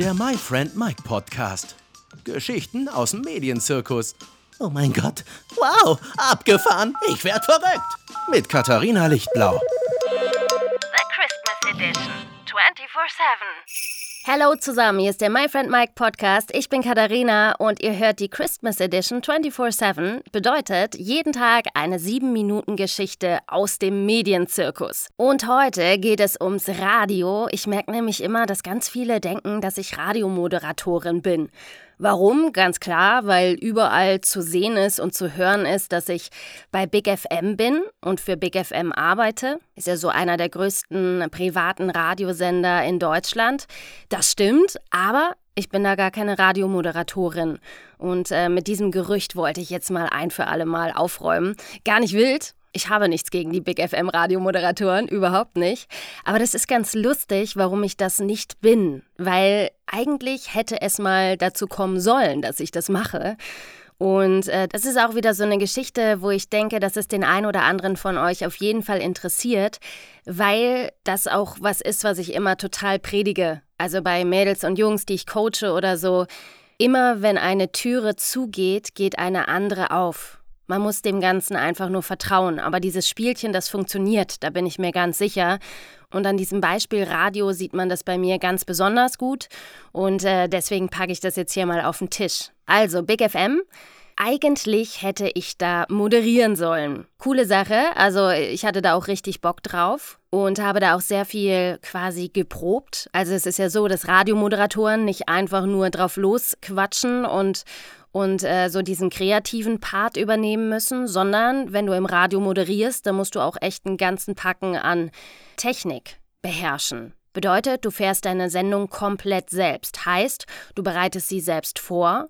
Der My Friend Mike Podcast. Geschichten aus dem Medienzirkus. Oh mein Gott. Wow, abgefahren. Ich werd verrückt. Mit Katharina Lichtblau. The Christmas Edition. 24-7. Hallo zusammen, hier ist der My Friend Mike Podcast. Ich bin Katharina und ihr hört die Christmas Edition 24-7. Bedeutet jeden Tag eine 7-Minuten-Geschichte aus dem Medienzirkus. Und heute geht es ums Radio. Ich merke nämlich immer, dass ganz viele denken, dass ich Radiomoderatorin bin. Warum? Ganz klar, weil überall zu sehen ist und zu hören ist, dass ich bei Big FM bin und für Big FM arbeite. Ist ja so einer der größten privaten Radiosender in Deutschland. Das stimmt, aber ich bin da gar keine Radiomoderatorin. Und äh, mit diesem Gerücht wollte ich jetzt mal ein für alle Mal aufräumen. Gar nicht wild, ich habe nichts gegen die Big FM Radiomoderatoren, überhaupt nicht. Aber das ist ganz lustig, warum ich das nicht bin. Weil eigentlich hätte es mal dazu kommen sollen, dass ich das mache. Und äh, das ist auch wieder so eine Geschichte, wo ich denke, dass es den einen oder anderen von euch auf jeden Fall interessiert, weil das auch was ist, was ich immer total predige. Also bei Mädels und Jungs, die ich coache oder so. Immer wenn eine Türe zugeht, geht eine andere auf. Man muss dem Ganzen einfach nur vertrauen. Aber dieses Spielchen, das funktioniert, da bin ich mir ganz sicher. Und an diesem Beispiel Radio sieht man das bei mir ganz besonders gut. Und äh, deswegen packe ich das jetzt hier mal auf den Tisch. Also, Big FM. Eigentlich hätte ich da moderieren sollen. Coole Sache. Also, ich hatte da auch richtig Bock drauf und habe da auch sehr viel quasi geprobt. Also, es ist ja so, dass Radiomoderatoren nicht einfach nur drauf losquatschen und und äh, so diesen kreativen Part übernehmen müssen, sondern wenn du im Radio moderierst, dann musst du auch echt einen ganzen Packen an Technik beherrschen. Bedeutet, du fährst deine Sendung komplett selbst. Heißt, du bereitest sie selbst vor.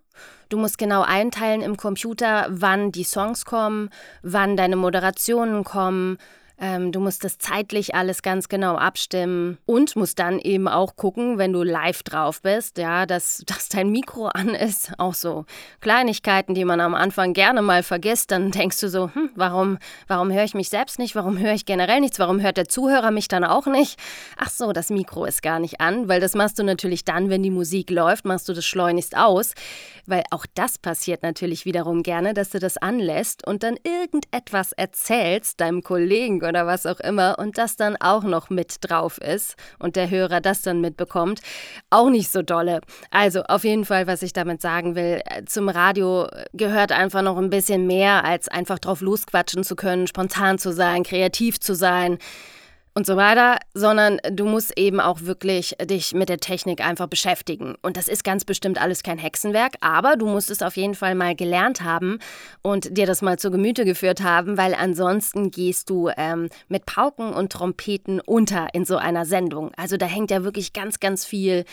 Du musst genau einteilen im Computer, wann die Songs kommen, wann deine Moderationen kommen, ähm, du musst das zeitlich alles ganz genau abstimmen und musst dann eben auch gucken, wenn du live drauf bist, ja, dass, dass dein Mikro an ist. Auch so Kleinigkeiten, die man am Anfang gerne mal vergisst. Dann denkst du so, hm, warum, warum höre ich mich selbst nicht? Warum höre ich generell nichts? Warum hört der Zuhörer mich dann auch nicht? Ach so, das Mikro ist gar nicht an, weil das machst du natürlich dann, wenn die Musik läuft, machst du das schleunigst aus. Weil auch das passiert natürlich wiederum gerne, dass du das anlässt und dann irgendetwas erzählst deinem Kollegen was auch immer und das dann auch noch mit drauf ist und der Hörer das dann mitbekommt, auch nicht so dolle. Also auf jeden Fall, was ich damit sagen will, äh, zum Radio gehört einfach noch ein bisschen mehr, als einfach drauf losquatschen zu können, spontan zu sein, kreativ zu sein und so weiter, sondern du musst eben auch wirklich dich mit der Technik einfach beschäftigen. Und das ist ganz bestimmt alles kein Hexenwerk, aber du musst es auf jeden Fall mal gelernt haben und dir das mal zu Gemüte geführt haben, weil ansonsten gehst du ähm, mit Pauken und Trompeten unter in so einer Sendung. Also da hängt ja wirklich ganz, ganz viel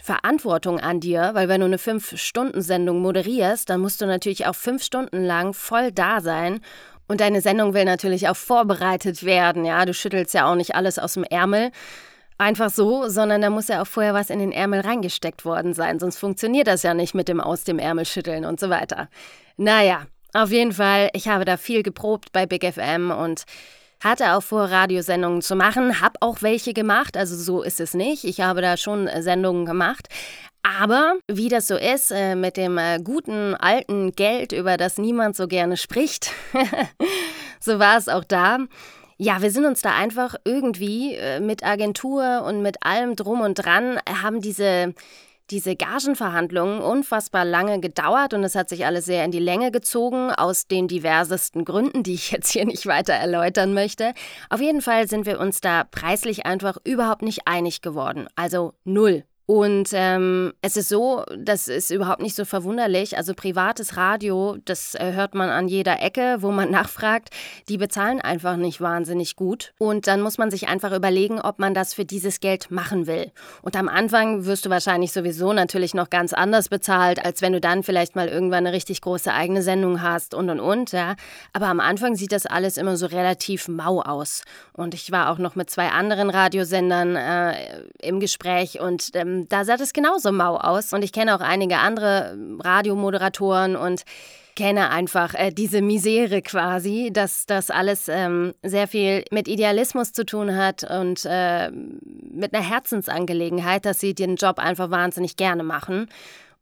Verantwortung an dir, weil wenn du eine Fünf-Stunden-Sendung moderierst, dann musst du natürlich auch fünf Stunden lang voll da sein und deine Sendung will natürlich auch vorbereitet werden, ja. Du schüttelst ja auch nicht alles aus dem Ärmel. Einfach so, sondern da muss ja auch vorher was in den Ärmel reingesteckt worden sein. Sonst funktioniert das ja nicht mit dem aus dem Ärmel schütteln und so weiter. Naja, auf jeden Fall, ich habe da viel geprobt bei Big FM und hatte auch vor, Radiosendungen zu machen, habe auch welche gemacht, also so ist es nicht. Ich habe da schon Sendungen gemacht. Aber wie das so ist äh, mit dem äh, guten alten Geld, über das niemand so gerne spricht, so war es auch da. Ja, wir sind uns da einfach irgendwie äh, mit Agentur und mit allem drum und dran, haben diese, diese Gagenverhandlungen unfassbar lange gedauert und es hat sich alles sehr in die Länge gezogen, aus den diversesten Gründen, die ich jetzt hier nicht weiter erläutern möchte. Auf jeden Fall sind wir uns da preislich einfach überhaupt nicht einig geworden. Also null. Und ähm, es ist so, das ist überhaupt nicht so verwunderlich. Also privates Radio, das äh, hört man an jeder Ecke, wo man nachfragt, die bezahlen einfach nicht wahnsinnig gut. Und dann muss man sich einfach überlegen, ob man das für dieses Geld machen will. Und am Anfang wirst du wahrscheinlich sowieso natürlich noch ganz anders bezahlt, als wenn du dann vielleicht mal irgendwann eine richtig große eigene Sendung hast und und und. Ja. Aber am Anfang sieht das alles immer so relativ mau aus. Und ich war auch noch mit zwei anderen Radiosendern äh, im Gespräch und ähm, da sah das genauso mau aus. Und ich kenne auch einige andere Radiomoderatoren und kenne einfach äh, diese Misere quasi, dass das alles ähm, sehr viel mit Idealismus zu tun hat und äh, mit einer Herzensangelegenheit, dass sie den Job einfach wahnsinnig gerne machen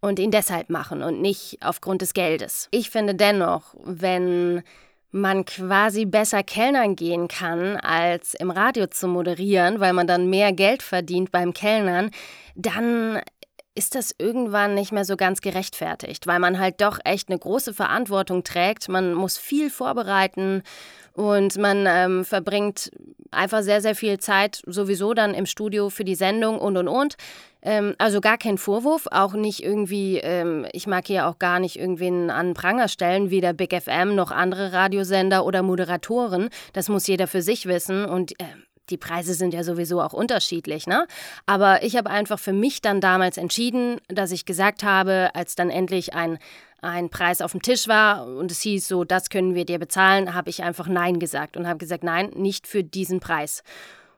und ihn deshalb machen und nicht aufgrund des Geldes. Ich finde dennoch, wenn man quasi besser Kellnern gehen kann, als im Radio zu moderieren, weil man dann mehr Geld verdient beim Kellnern, dann ist das irgendwann nicht mehr so ganz gerechtfertigt, weil man halt doch echt eine große Verantwortung trägt. Man muss viel vorbereiten und man ähm, verbringt einfach sehr, sehr viel Zeit sowieso dann im Studio für die Sendung und und und. Ähm, also gar kein Vorwurf, auch nicht irgendwie, ähm, ich mag hier auch gar nicht irgendwen an Pranger stellen, weder Big FM noch andere Radiosender oder Moderatoren. Das muss jeder für sich wissen und äh, die Preise sind ja sowieso auch unterschiedlich, ne? Aber ich habe einfach für mich dann damals entschieden, dass ich gesagt habe, als dann endlich ein, ein Preis auf dem Tisch war und es hieß so, das können wir dir bezahlen, habe ich einfach Nein gesagt und habe gesagt, nein, nicht für diesen Preis.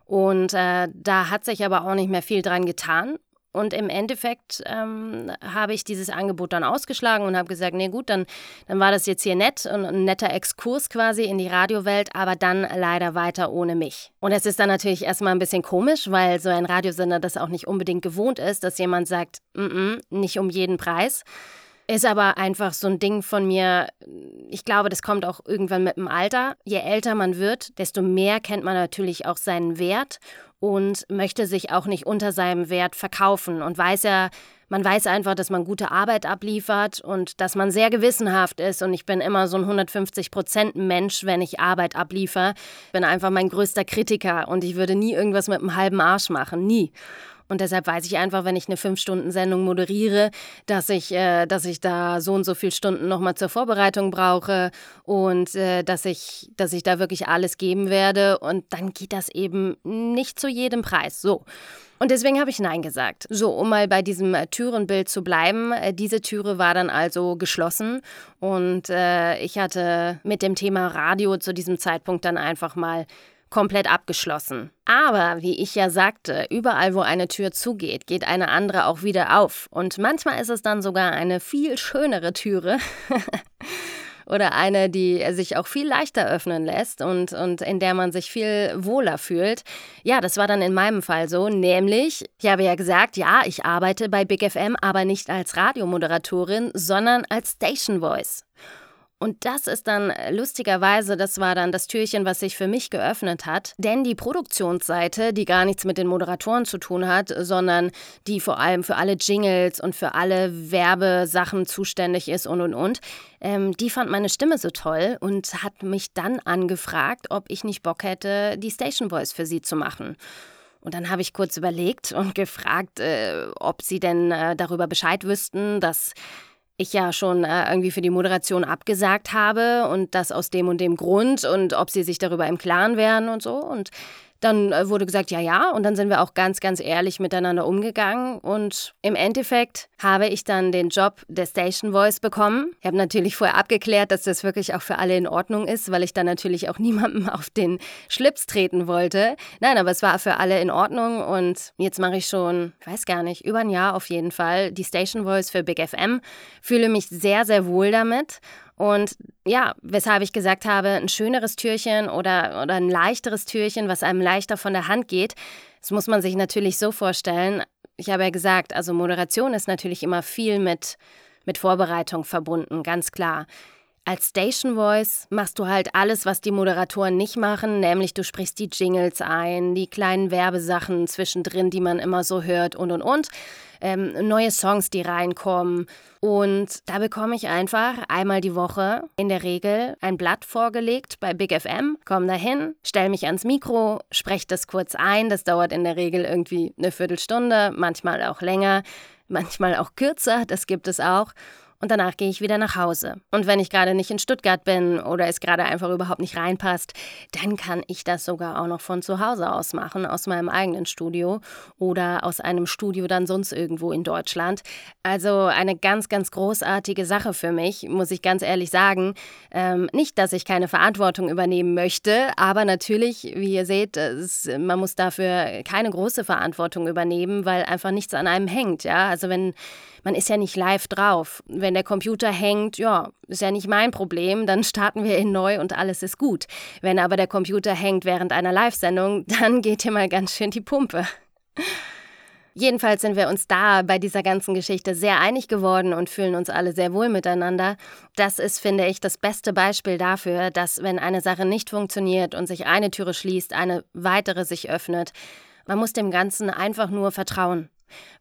Und äh, da hat sich aber auch nicht mehr viel dran getan. Und im Endeffekt ähm, habe ich dieses Angebot dann ausgeschlagen und habe gesagt, nee gut, dann, dann war das jetzt hier nett und ein netter Exkurs quasi in die Radiowelt, aber dann leider weiter ohne mich. Und es ist dann natürlich erstmal ein bisschen komisch, weil so ein Radiosender das auch nicht unbedingt gewohnt ist, dass jemand sagt, mm -mm, nicht um jeden Preis. Ist aber einfach so ein Ding von mir. Ich glaube, das kommt auch irgendwann mit dem Alter. Je älter man wird, desto mehr kennt man natürlich auch seinen Wert und möchte sich auch nicht unter seinem Wert verkaufen und weiß ja, man weiß einfach, dass man gute Arbeit abliefert und dass man sehr gewissenhaft ist. Und ich bin immer so ein 150 Prozent Mensch, wenn ich Arbeit abliefer. Bin einfach mein größter Kritiker und ich würde nie irgendwas mit einem halben Arsch machen. Nie. Und deshalb weiß ich einfach, wenn ich eine Fünf-Stunden-Sendung moderiere, dass ich, äh, dass ich da so und so viele Stunden nochmal zur Vorbereitung brauche und äh, dass, ich, dass ich da wirklich alles geben werde. Und dann geht das eben nicht zu jedem Preis. So. Und deswegen habe ich Nein gesagt. So, um mal bei diesem äh, Türenbild zu bleiben. Äh, diese Türe war dann also geschlossen und äh, ich hatte mit dem Thema Radio zu diesem Zeitpunkt dann einfach mal komplett abgeschlossen. Aber, wie ich ja sagte, überall, wo eine Tür zugeht, geht eine andere auch wieder auf. Und manchmal ist es dann sogar eine viel schönere Türe. oder eine, die sich auch viel leichter öffnen lässt und, und in der man sich viel wohler fühlt. Ja, das war dann in meinem Fall so, nämlich, ich habe ja gesagt, ja, ich arbeite bei Big FM, aber nicht als Radiomoderatorin, sondern als Station Voice. Und das ist dann äh, lustigerweise, das war dann das Türchen, was sich für mich geöffnet hat. Denn die Produktionsseite, die gar nichts mit den Moderatoren zu tun hat, sondern die vor allem für alle Jingles und für alle Werbesachen zuständig ist und und und, ähm, die fand meine Stimme so toll und hat mich dann angefragt, ob ich nicht Bock hätte, die Station Voice für sie zu machen. Und dann habe ich kurz überlegt und gefragt, äh, ob sie denn äh, darüber Bescheid wüssten, dass ich ja schon äh, irgendwie für die Moderation abgesagt habe und das aus dem und dem Grund und ob sie sich darüber im Klaren wären und so. Und dann äh, wurde gesagt, ja, ja. Und dann sind wir auch ganz, ganz ehrlich miteinander umgegangen. Und im Endeffekt habe ich dann den Job der Station Voice bekommen. Ich habe natürlich vorher abgeklärt, dass das wirklich auch für alle in Ordnung ist, weil ich dann natürlich auch niemandem auf den Schlips treten wollte. Nein, aber es war für alle in Ordnung. Und jetzt mache ich schon, ich weiß gar nicht, über ein Jahr auf jeden Fall die Station Voice für Big FM. Fühle mich sehr, sehr wohl damit. Und ja, weshalb ich gesagt habe, ein schöneres Türchen oder, oder ein leichteres Türchen, was einem leichter von der Hand geht, das muss man sich natürlich so vorstellen. Ich habe ja gesagt, also Moderation ist natürlich immer viel mit, mit Vorbereitung verbunden, ganz klar. Als Station Voice machst du halt alles, was die Moderatoren nicht machen, nämlich du sprichst die Jingles ein, die kleinen Werbesachen zwischendrin, die man immer so hört und und und, ähm, neue Songs, die reinkommen. Und da bekomme ich einfach einmal die Woche in der Regel ein Blatt vorgelegt bei Big FM, komme dahin, stelle mich ans Mikro, spreche das kurz ein. Das dauert in der Regel irgendwie eine Viertelstunde, manchmal auch länger, manchmal auch kürzer, das gibt es auch und danach gehe ich wieder nach Hause. Und wenn ich gerade nicht in Stuttgart bin oder es gerade einfach überhaupt nicht reinpasst, dann kann ich das sogar auch noch von zu Hause aus machen, aus meinem eigenen Studio oder aus einem Studio dann sonst irgendwo in Deutschland. Also eine ganz, ganz großartige Sache für mich, muss ich ganz ehrlich sagen. Ähm, nicht, dass ich keine Verantwortung übernehmen möchte, aber natürlich, wie ihr seht, es, man muss dafür keine große Verantwortung übernehmen, weil einfach nichts an einem hängt. Ja? Also wenn man ist ja nicht live drauf. Wenn der Computer hängt, ja, ist ja nicht mein Problem, dann starten wir ihn neu und alles ist gut. Wenn aber der Computer hängt während einer Live-Sendung, dann geht hier mal ganz schön die Pumpe. Jedenfalls sind wir uns da bei dieser ganzen Geschichte sehr einig geworden und fühlen uns alle sehr wohl miteinander. Das ist, finde ich, das beste Beispiel dafür, dass wenn eine Sache nicht funktioniert und sich eine Türe schließt, eine weitere sich öffnet, man muss dem Ganzen einfach nur vertrauen.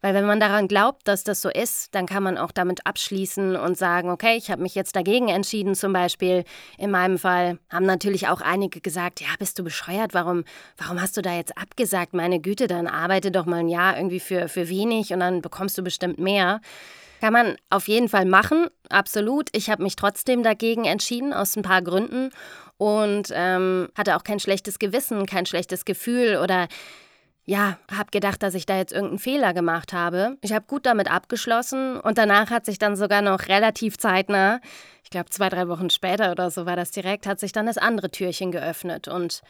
Weil wenn man daran glaubt, dass das so ist, dann kann man auch damit abschließen und sagen, okay, ich habe mich jetzt dagegen entschieden zum Beispiel. In meinem Fall haben natürlich auch einige gesagt, ja, bist du bescheuert, warum, warum hast du da jetzt abgesagt? Meine Güte, dann arbeite doch mal ein Jahr irgendwie für, für wenig und dann bekommst du bestimmt mehr. Kann man auf jeden Fall machen, absolut. Ich habe mich trotzdem dagegen entschieden, aus ein paar Gründen und ähm, hatte auch kein schlechtes Gewissen, kein schlechtes Gefühl oder ja, habe gedacht, dass ich da jetzt irgendeinen Fehler gemacht habe. Ich habe gut damit abgeschlossen und danach hat sich dann sogar noch relativ zeitnah, ich glaube zwei, drei Wochen später oder so war das direkt, hat sich dann das andere Türchen geöffnet und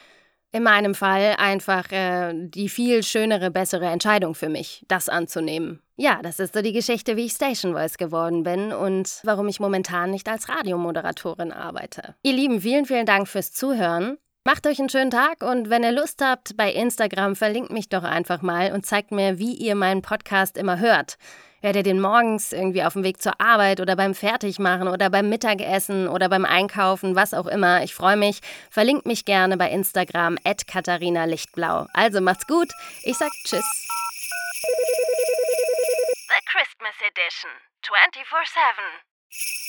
in meinem Fall einfach äh, die viel schönere, bessere Entscheidung für mich, das anzunehmen. Ja, das ist so die Geschichte, wie ich Station Voice geworden bin und warum ich momentan nicht als Radiomoderatorin arbeite. Ihr Lieben, vielen, vielen Dank fürs Zuhören. Macht euch einen schönen Tag und wenn ihr Lust habt, bei Instagram verlinkt mich doch einfach mal und zeigt mir, wie ihr meinen Podcast immer hört. Hört ihr den morgens irgendwie auf dem Weg zur Arbeit oder beim Fertigmachen oder beim Mittagessen oder beim Einkaufen, was auch immer. Ich freue mich. Verlinkt mich gerne bei Instagram at Katharina Lichtblau. Also macht's gut. Ich sag Tschüss. The Christmas Edition 24 7.